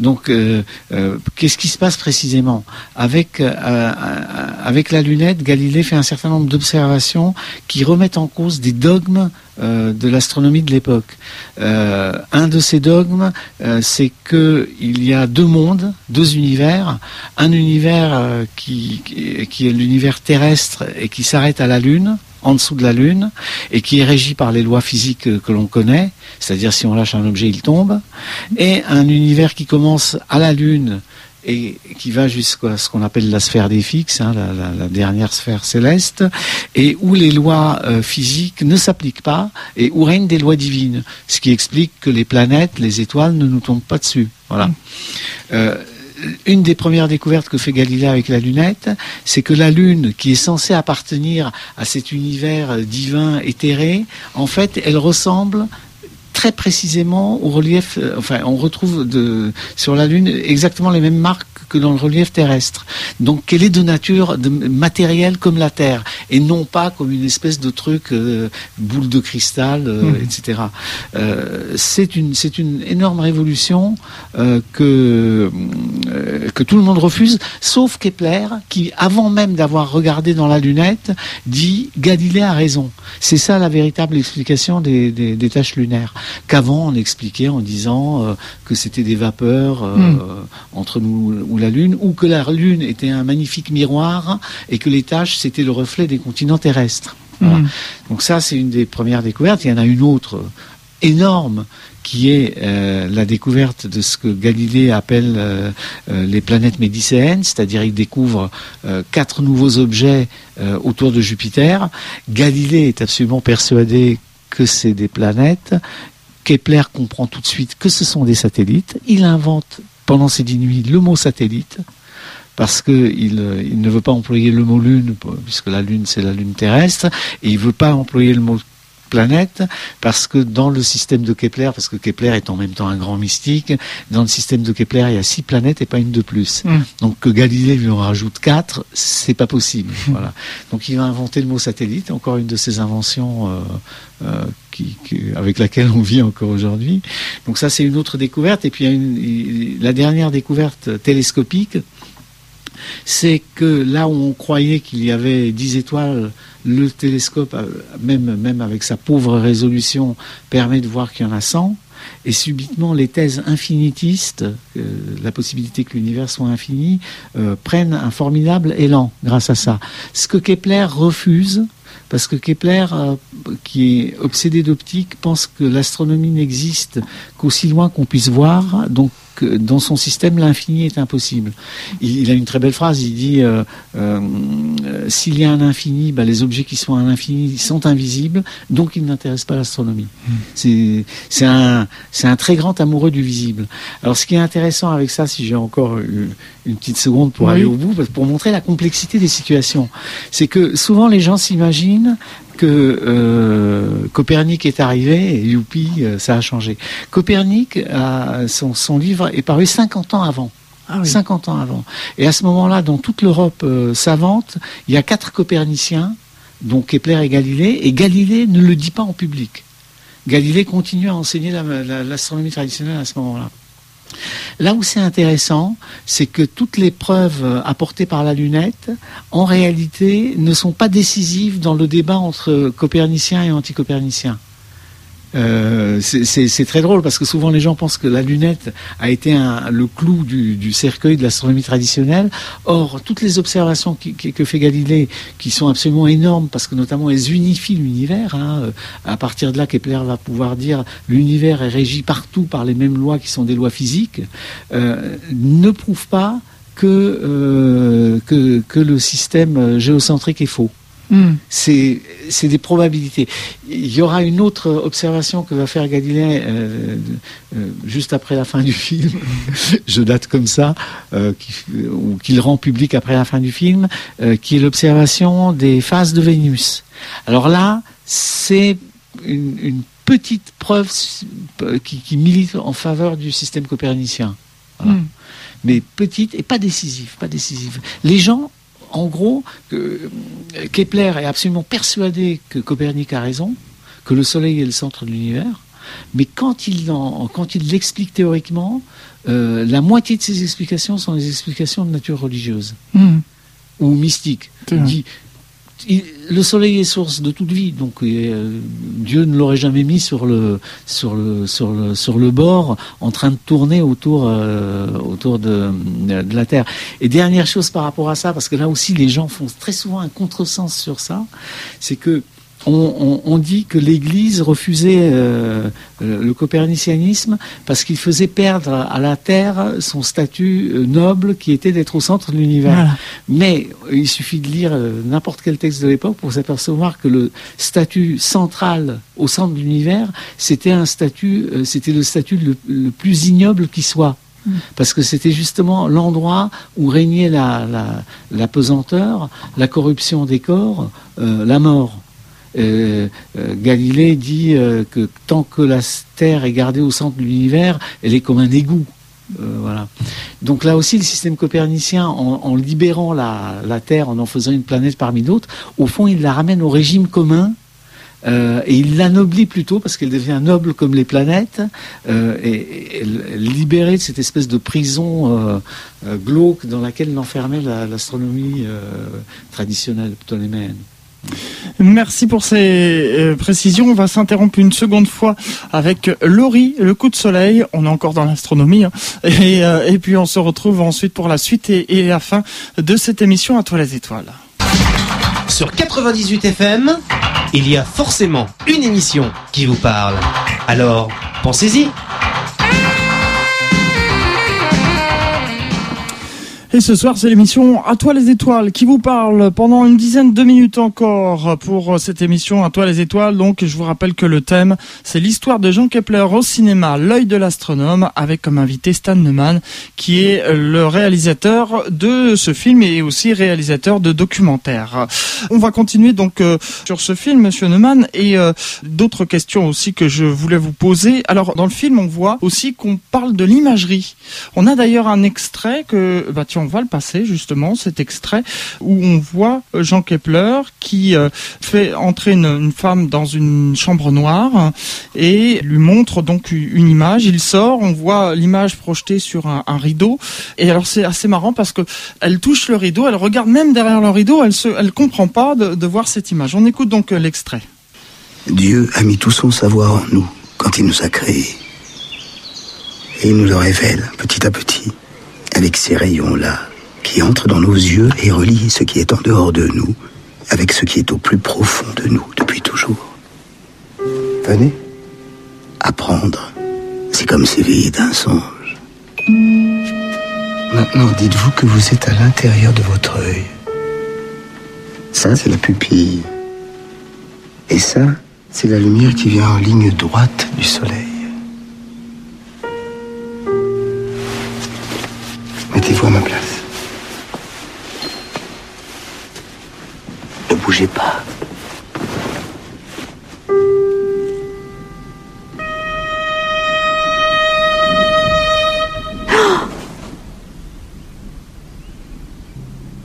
Donc euh, euh, qu'est-ce qui se passe précisément? Avec avec la lunette Galilée fait un certain nombre d'observations qui remettent en cause des dogmes euh, de l'astronomie de l'époque. Euh, un de ces dogmes, euh, c'est qu'il y a deux mondes, deux univers. Un univers qui, qui, est l'univers terrestre et qui s'arrête à la Lune, en dessous de la Lune, et qui est régi par les lois physiques que l'on connaît, c'est-à-dire si on lâche un objet, il tombe, et un univers qui commence à la Lune et qui va jusqu'à ce qu'on appelle la sphère des fixes, hein, la, dernière sphère céleste, et où les lois euh, physiques ne s'appliquent pas et où règnent des lois divines, ce qui explique que les planètes, les étoiles ne nous tombent pas dessus. Voilà. Mm. Euh, une des premières découvertes que fait Galilée avec la lunette, c'est que la Lune, qui est censée appartenir à cet univers divin éthéré, en fait, elle ressemble très précisément au relief. euh, enfin, on retrouve de, sur la Lune exactement les mêmes marques que dans le relief terrestre. Donc, qu'elle est de nature de matériel comme la Terre, et non pas comme une espèce de truc euh, boule de cristal, euh, Mhm. etc. Euh, c'est une c'est une énorme révolution que que tout le monde refuse, sauf Kepler, qui avant même d'avoir regardé dans la lunette, dit Galilée a raison. C'est ça la véritable explication des, des, des tâches lunaires. Qu'avant on expliquait en disant euh, que c'était des vapeurs euh, Hmm. entre nous ou la Lune, ou que la Lune était un magnifique miroir et que les taches c'était le reflet des continents terrestres. Voilà. Mm. Donc ça, c'est une des premières découvertes. Il y en a une autre énorme qui est euh, la découverte de ce que Galilée appelle euh, euh, les planètes médicéennes, c'est-à-dire il découvre quatre nouveaux objets autour de Jupiter. Galilée est absolument persuadé que c'est des planètes. Kepler comprend tout de suite que ce sont des satellites. Il invente pendant ces dix nuits le mot satellite parce qu'il euh, ne veut pas employer le mot lune, puisque la lune c'est la lune terrestre, et il ne veut pas employer le mot planète, parce que dans le système de Kepler, parce que Kepler est en même temps un grand mystique, dans le système de Kepler, il y a six planètes et pas une de plus. Mm. Donc que Galilée lui en rajoute quatre, c'est pas possible. voilà. Donc il va inventer le mot satellite, encore une de ces inventions euh, euh, qui, qui- avec laquelle on vit encore aujourd'hui. Donc ça c'est une autre découverte. Et puis il y a une- il- la dernière découverte télescopique, c'est que là où on croyait qu'il y avait 10 étoiles, le télescope, euh, même, avec sa pauvre résolution, permet de voir qu'il y en a 100. Et subitement, les thèses infinitistes, euh, la possibilité que l'univers soit infini, euh, prennent un formidable élan grâce à ça. Ce que Kepler refuse, parce que Kepler, qui est obsédé d'optique, pense que l'astronomie n'existe qu'aussi loin qu'on puisse voir. Donc, euh, dans son système, l'infini est impossible. Il, il a une très belle phrase. Il dit euh, euh, s'il y a un infini, bah, les objets qui sont à l'infini sont invisibles, donc il n'intéresse pas l'astronomie. C'est c'est un un très grand amoureux du visible. Alors, ce qui est intéressant avec ça, si j'ai encore une, une petite seconde pour Oui. aller au bout, pour montrer la complexité des situations, c'est que souvent les gens s'imaginent que euh, Copernic est arrivé et youpi, euh, ça a changé. Copernic, a, son, son livre est paru 50 ans avant. Ah oui. 50 ans avant. Et à ce moment-là, dans toute l'Europe euh, savante, il y a quatre coperniciens, dont Kepler et Galilée, et Galilée ne le dit pas en public. Galilée continue à enseigner la- la- l'astronomie traditionnelle à ce moment-là. Là où c'est intéressant, c'est que toutes les preuves apportées par la lunette, en réalité, ne sont pas décisives dans le débat entre coperniciens et anticoperniciens. Euh, c'est- très drôle parce que souvent les gens pensent que la lunette a été le clou du, cercueil de l'astronomie traditionnelle. Or, toutes les observations que fait Galilée, qui sont absolument énormes parce que notamment elles unifient l'univers. hein, euh, à partir de là, Kepler va pouvoir dire l'univers est régi partout par les mêmes lois qui sont des lois physiques, euh, ne prouvent pas que, que, le système géocentrique est faux Mm. c'est des probabilités. Il y aura une autre observation que va faire Galilée euh, euh, juste après la fin du film. Je date comme ça, euh, ou qu'il rend public après la fin du film, euh, qui est l'observation des phases de Vénus. Alors là, c'est une, une petite preuve euh, qui, qui milite en faveur du système copernicien. Voilà. Mm. Mais petite et pas décisive, pas décisive. Les gens en gros, que euh, Kepler est absolument persuadé que Copernic a raison, que le Soleil est le centre de l'univers, mais quand il, en- quand il l'explique théoriquement, euh, la moitié de ses explications sont des explications de nature religieuse Mm. ou mystique. Il dit, le Soleil est source de toute vie, donc euh, Dieu ne l'aurait jamais mis sur le bord, en train de tourner autour euh, autour de, de la Terre. Et dernière chose par rapport à ça, parce que là aussi les gens font très souvent un contresens sur ça, c'est que on, on- on dit que l'Église refusait euh, le copernicianisme parce qu'il faisait perdre à la Terre son statut euh, noble qui était d'être au centre de l'univers. Voilà. Mais euh, il suffit de lire euh, n'importe quel texte de l'époque pour s'apercevoir que le statut central au centre de l'univers, c'était un statut, c'était le statut le, le plus ignoble qui soit. Parce que c'était justement l'endroit où régnait la, la, la pesanteur, la corruption des corps, euh, la mort. Galilée dit que tant que la Terre est gardée au centre de l'univers, elle est comme un égout. voilà. Donc là aussi, le système copernicien, en, libérant la, Terre, en en faisant une planète parmi d'autres, au fond, il la ramène au régime commun euh, et il l'anoblit plutôt parce qu'elle devient noble comme les planètes euh, et, libérée de cette espèce de prison euh, euh, glauque dans laquelle l'enfermait l'astronomie traditionnelle ptoléméenne. Merci pour ces précisions. On va s'interrompre une seconde fois avec Laurie, le coup de soleil. On est encore dans l'astronomie. Hein. Et, et, puis on se retrouve ensuite pour la suite et, et la fin de cette émission à toi les étoiles. Sur 98 FM, il y a forcément une émission qui vous parle. Alors, pensez-y. Et ce soir, c'est l'émission À toi les étoiles qui vous parle pendant une dizaine de minutes encore pour cette émission À toi les étoiles. Donc, je vous rappelle que le thème, c'est l'histoire de Jean Kepler au cinéma, l'œil de l'astronome, avec comme invité Stan Neumann, qui est le réalisateur de ce film et aussi réalisateur de documentaires. On va continuer donc euh, sur ce film, Monsieur Neumann, et euh, d'autres questions aussi que je voulais vous poser. Alors, dans le film, on voit aussi qu'on parle de l'imagerie. On a d'ailleurs un extrait que, bah tiens, on va le passer justement, cet extrait où on voit euh, Jean Kepler qui euh, fait entrer une, femme dans une chambre noire et lui montre donc une image. Il sort, on voit l'image projetée sur un, rideau. Et alors c'est assez marrant parce que elle touche le rideau, elle regarde même derrière le rideau, elle elle comprend pas de, de voir cette image. On écoute donc euh, l'extrait. Dieu a mis tout son savoir en nous quand il nous a créés. Et il nous le révèle petit à petit avec ces rayons-là, qui entrent dans nos yeux et relient ce qui est en dehors de nous avec ce qui est au plus profond de nous depuis toujours. Venez. Apprendre, c'est comme s'éveiller d'un songe. Maintenant, dites-vous que vous êtes à l'intérieur de votre œil. Ça, c'est la pupille. Et ça, c'est la lumière qui vient en ligne droite du soleil. Mettez-vous à ma place. Ne bougez pas.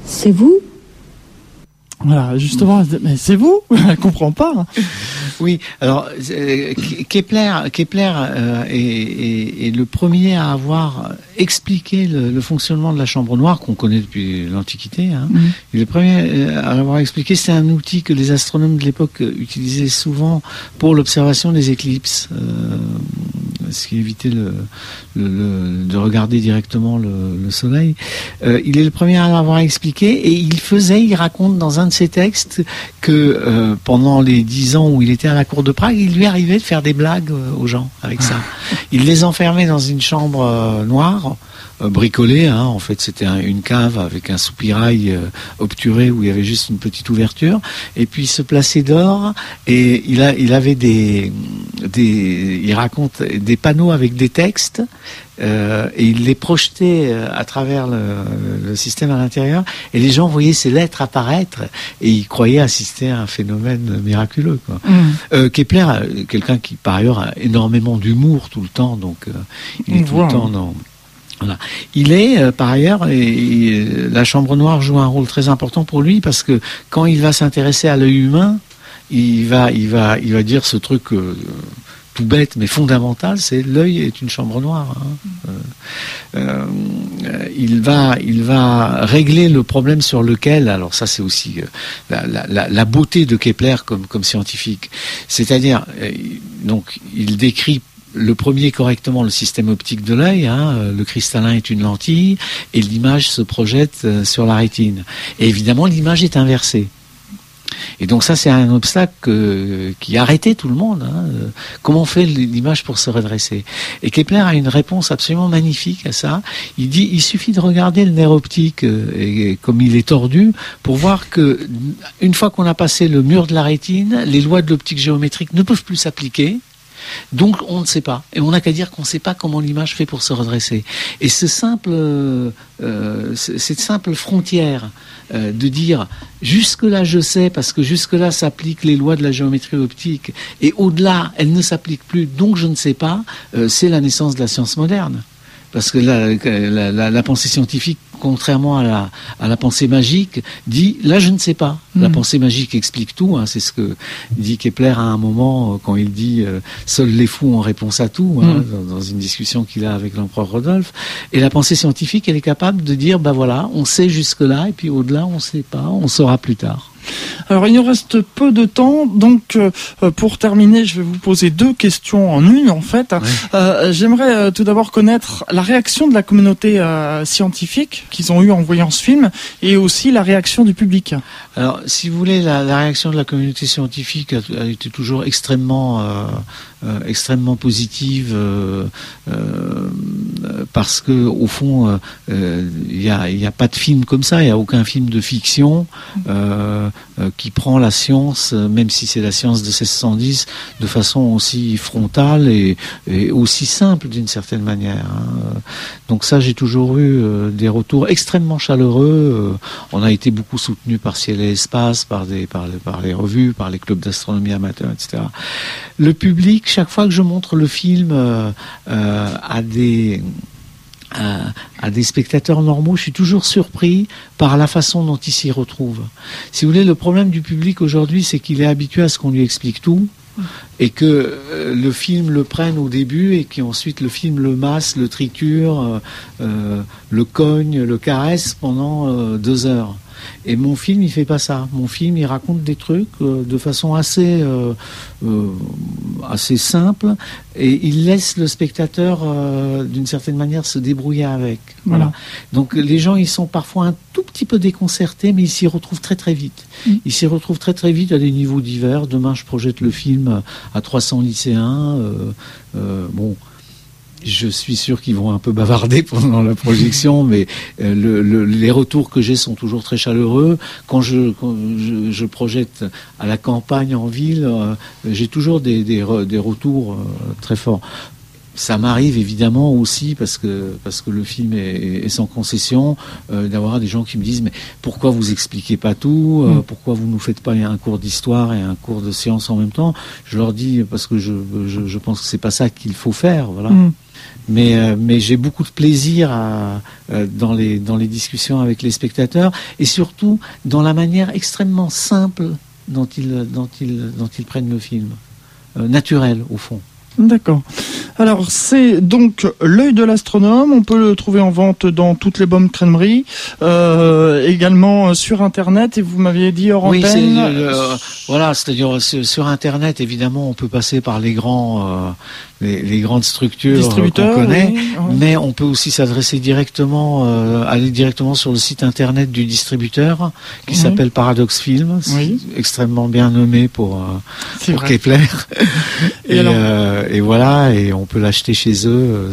C'est vous? Voilà, justement, mais c'est vous? Elle comprend pas. Oui, alors euh, Kepler, Kepler euh, est, le premier à avoir expliqué le, fonctionnement de la chambre noire qu'on connaît depuis l'Antiquité. Hein. Mm. Il est le premier euh, à l'avoir expliqué. C'est un outil que les astronomes de l'époque utilisaient souvent pour l'observation des éclipses, ce qui évitait le, de regarder directement le, Soleil. il est le premier à l'avoir expliqué et il faisait, il raconte dans un de ses textes que pendant les dix ans où il était à la cour de Prague, il lui arrivait de faire des blagues euh, aux gens avec ça. Il les enfermait dans une chambre euh, noire, euh, bricolée. Hein. En fait, c'était une cave avec un soupirail obturé où il y avait juste une petite ouverture. Et puis il se plaçait dehors et il, a, il avait des, des, il raconte des panneaux avec des textes euh, et il les projetait euh, à travers le, système à l'intérieur, et les gens voyaient ces lettres apparaître, et ils croyaient assister à un phénomène miraculeux. Quoi. Mm. Euh, Kepler, quelqu'un qui par ailleurs a énormément d'humour tout le temps, donc il est tout le temps dans... Voilà. Il est, par ailleurs, la chambre noire joue un rôle très important pour lui parce que quand il va s'intéresser à l'œil humain, il va, il va, il va dire ce truc tout bête mais fondamental, c'est l'œil est une chambre noire. Hein. Euh, euh, il va, il va régler le problème sur lequel, alors ça c'est aussi euh, la, beauté de Kepler comme, comme scientifique, c'est-à-dire donc il décrit le premier correctement le système optique de l'œil. Hein, le cristallin est une lentille et l'image se projette sur la rétine. Et évidemment, l'image est inversée. Et donc ça, c'est un obstacle qui arrêtait tout le monde. Hein. Comment on fait l'image pour se redresser Et Kepler a une réponse absolument magnifique à ça. Il dit, il suffit de regarder le nerf optique euh, comme il est tordu pour voir que une fois qu'on a passé le mur de la rétine, les lois de l'optique géométrique ne peuvent plus s'appliquer Donc on ne sait pas. Et on n'a qu'à dire qu'on ne sait pas comment l'image fait pour se redresser. Et ce simple, euh, cette simple frontière euh, de dire jusque-là je sais parce que jusque-là s'appliquent les lois de la géométrie optique et au-delà elles ne s'appliquent plus donc je ne sais pas, euh, c'est la naissance de la science moderne. Parce que la, pensée scientifique, contrairement à la, à la, pensée magique, dit là je ne sais pas. La hmm. pensée magique explique tout. Hein, c'est ce que dit Kepler à un moment euh, quand il dit euh, seuls les fous ont réponse à tout hein, hmm. dans, une discussion qu'il a avec l'empereur Rodolphe. Et la pensée scientifique, elle est capable de dire bah voilà, on sait jusque là et puis au-delà on ne sait pas, on saura plus tard. Alors il nous reste peu de temps, donc euh, pour terminer, je vais vous poser deux questions en une en fait. Euh, j'aimerais euh, tout d'abord connaître la réaction de la communauté scientifique qu'ils ont eu en voyant ce film et aussi la réaction du public. Alors si vous voulez, la, réaction de la communauté scientifique a, été toujours extrêmement extrêmement positive parce que au fond il n'y a, a, pas de film comme ça, il n'y a aucun film de fiction. Euh, qui prend la science, euh, même si c'est la science de 1610, de façon aussi frontale et, aussi simple d'une certaine manière. Hein. Donc ça, j'ai toujours eu euh, des retours extrêmement chaleureux. On a été beaucoup soutenu par Ciel et Espace, par, des, par, les revues, par les clubs d'astronomie amateur, etc. Le public, chaque fois que je montre le film à des à, des spectateurs normaux, je suis toujours surpris par la façon dont ils s'y retrouvent. Si vous voulez, le problème du public aujourd'hui, c'est qu'il est habitué à ce qu'on lui explique tout et que euh, le film le prenne au début et qu'ensuite le film le masse, le triture, euh, euh, le cogne, le caresse pendant deux heures. Et mon film, il fait pas ça. Mon film, il raconte des trucs euh, de façon assez, euh, euh, assez simple et il laisse le spectateur, d'une certaine manière, se débrouiller avec. Voilà. Donc les gens, ils sont parfois un tout petit peu déconcertés, mais ils s'y retrouvent très très vite. Mm. Ils s'y retrouvent très très vite à des niveaux divers. Demain, je projette le film à 300 lycéens. bon je suis sûr qu'ils vont un peu bavarder pendant la projection, mais euh, les retours que j'ai sont toujours très chaleureux. Quand je, je, projette à la campagne, en ville, euh, j'ai toujours des, des, retours euh, très forts. Ça m'arrive évidemment aussi parce que parce que le film est, sans concession d'avoir des gens qui me disent mais pourquoi vous expliquez pas tout mm. pourquoi vous nous faites pas un cours d'histoire et un cours de science en même temps? Je leur dis parce que je je, pense que c'est pas ça qu'il faut faire voilà mm. Mais, euh, mais j'ai beaucoup de plaisir euh, dans, les, discussions avec les spectateurs et surtout dans la manière extrêmement simple dont ils prennent le film, euh, naturel au fond. D'accord. Alors c'est donc l'œil de l'astronome. On peut le trouver en vente dans toutes les bonnes crèmeries, euh, également sur Internet. Et vous m'aviez dit hors oui, voilà, c'est-à-dire sur Internet, évidemment, on peut passer par les grands, les, grandes structures qu'on connaît, mais on peut aussi s'adresser directement, euh, aller directement sur le site internet du distributeur qui s'appelle Paradox Film, extrêmement bien nommé pour, euh, pour Kepler. et, euh, et, voilà, et on peut l'acheter chez eux.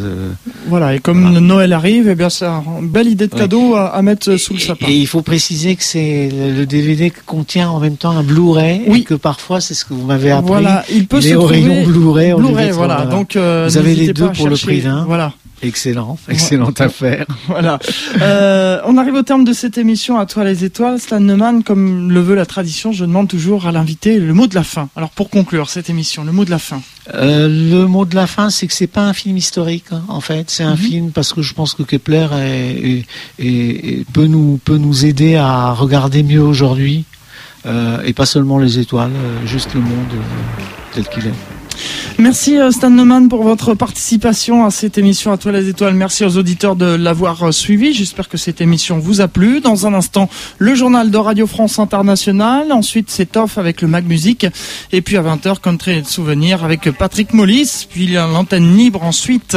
voilà, et comme Noël arrive, eh bien c'est une belle idée de cadeau à, mettre sous le sapin. Et il faut préciser que c'est le DVD contient en même temps un Blu-ray, oui. et que parfois c'est ce que vous m'avez appris. Voilà, il peut se trouver Blu-ray. Blu-ray, voilà. Donc, euh, vous avez les deux pour le prix d'un. Voilà. Excellent, excellente affaire. voilà. Euh, on arrive au terme de cette émission à toi les étoiles. Stan Neumann, comme le veut la tradition, je demande toujours à l'invité le mot de la fin. Alors pour conclure cette émission, le mot de la fin. Euh, le mot de la fin, c'est que c'est pas un film historique. Hein, en fait, c'est un mhm. film parce que je pense que Kepler est, peut nous peut nous aider à regarder mieux aujourd'hui et pas seulement les étoiles, juste le monde tel qu'il est. Merci euh, Stan Neumann pour votre participation à cette émission à toi les étoiles. Merci aux auditeurs de l'avoir euh, suivi. J'espère que cette émission vous a plu. Dans un instant, le journal de Radio France Internationale. Ensuite, c'est off avec le Mag Music. Et puis à 20h, Country et souvenirs avec Patrick Mollis. Puis l'antenne libre ensuite.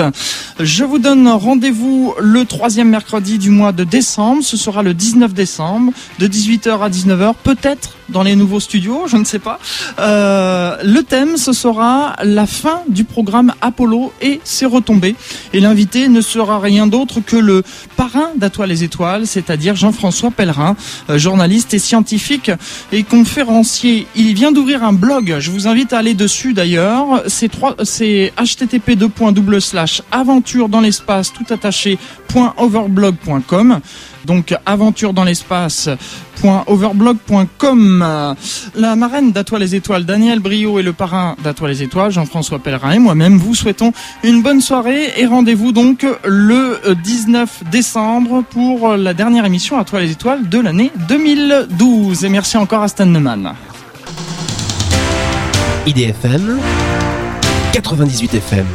Je vous donne rendez-vous le troisième mercredi du mois de décembre. Ce sera le 19 décembre de 18h à 19h. Peut-être dans les nouveaux studios, je ne sais pas. Euh, le thème, ce sera la fin du programme Apollo et ses retombées. Et l'invité ne sera rien d'autre que le parrain d'Atoile les Étoiles, c'est-à-dire Jean-François Pellerin, euh, journaliste et scientifique et conférencier. Il vient d'ouvrir un blog. Je vous invite à aller dessus d'ailleurs. C'est http aventure dans l'espace tout attaché .overblog.com donc aventure dans l'espace.overblog.com. La marraine d'Atoile les Étoiles, Daniel Brio et le parrain d'Atoile les Étoiles, Jean-François Pellerin et moi-même vous souhaitons une bonne soirée et rendez-vous donc le 19 décembre pour la dernière émission Atoile les Étoiles de l'année 2012. Et merci encore à Stan Neumann. IDFM 98 FM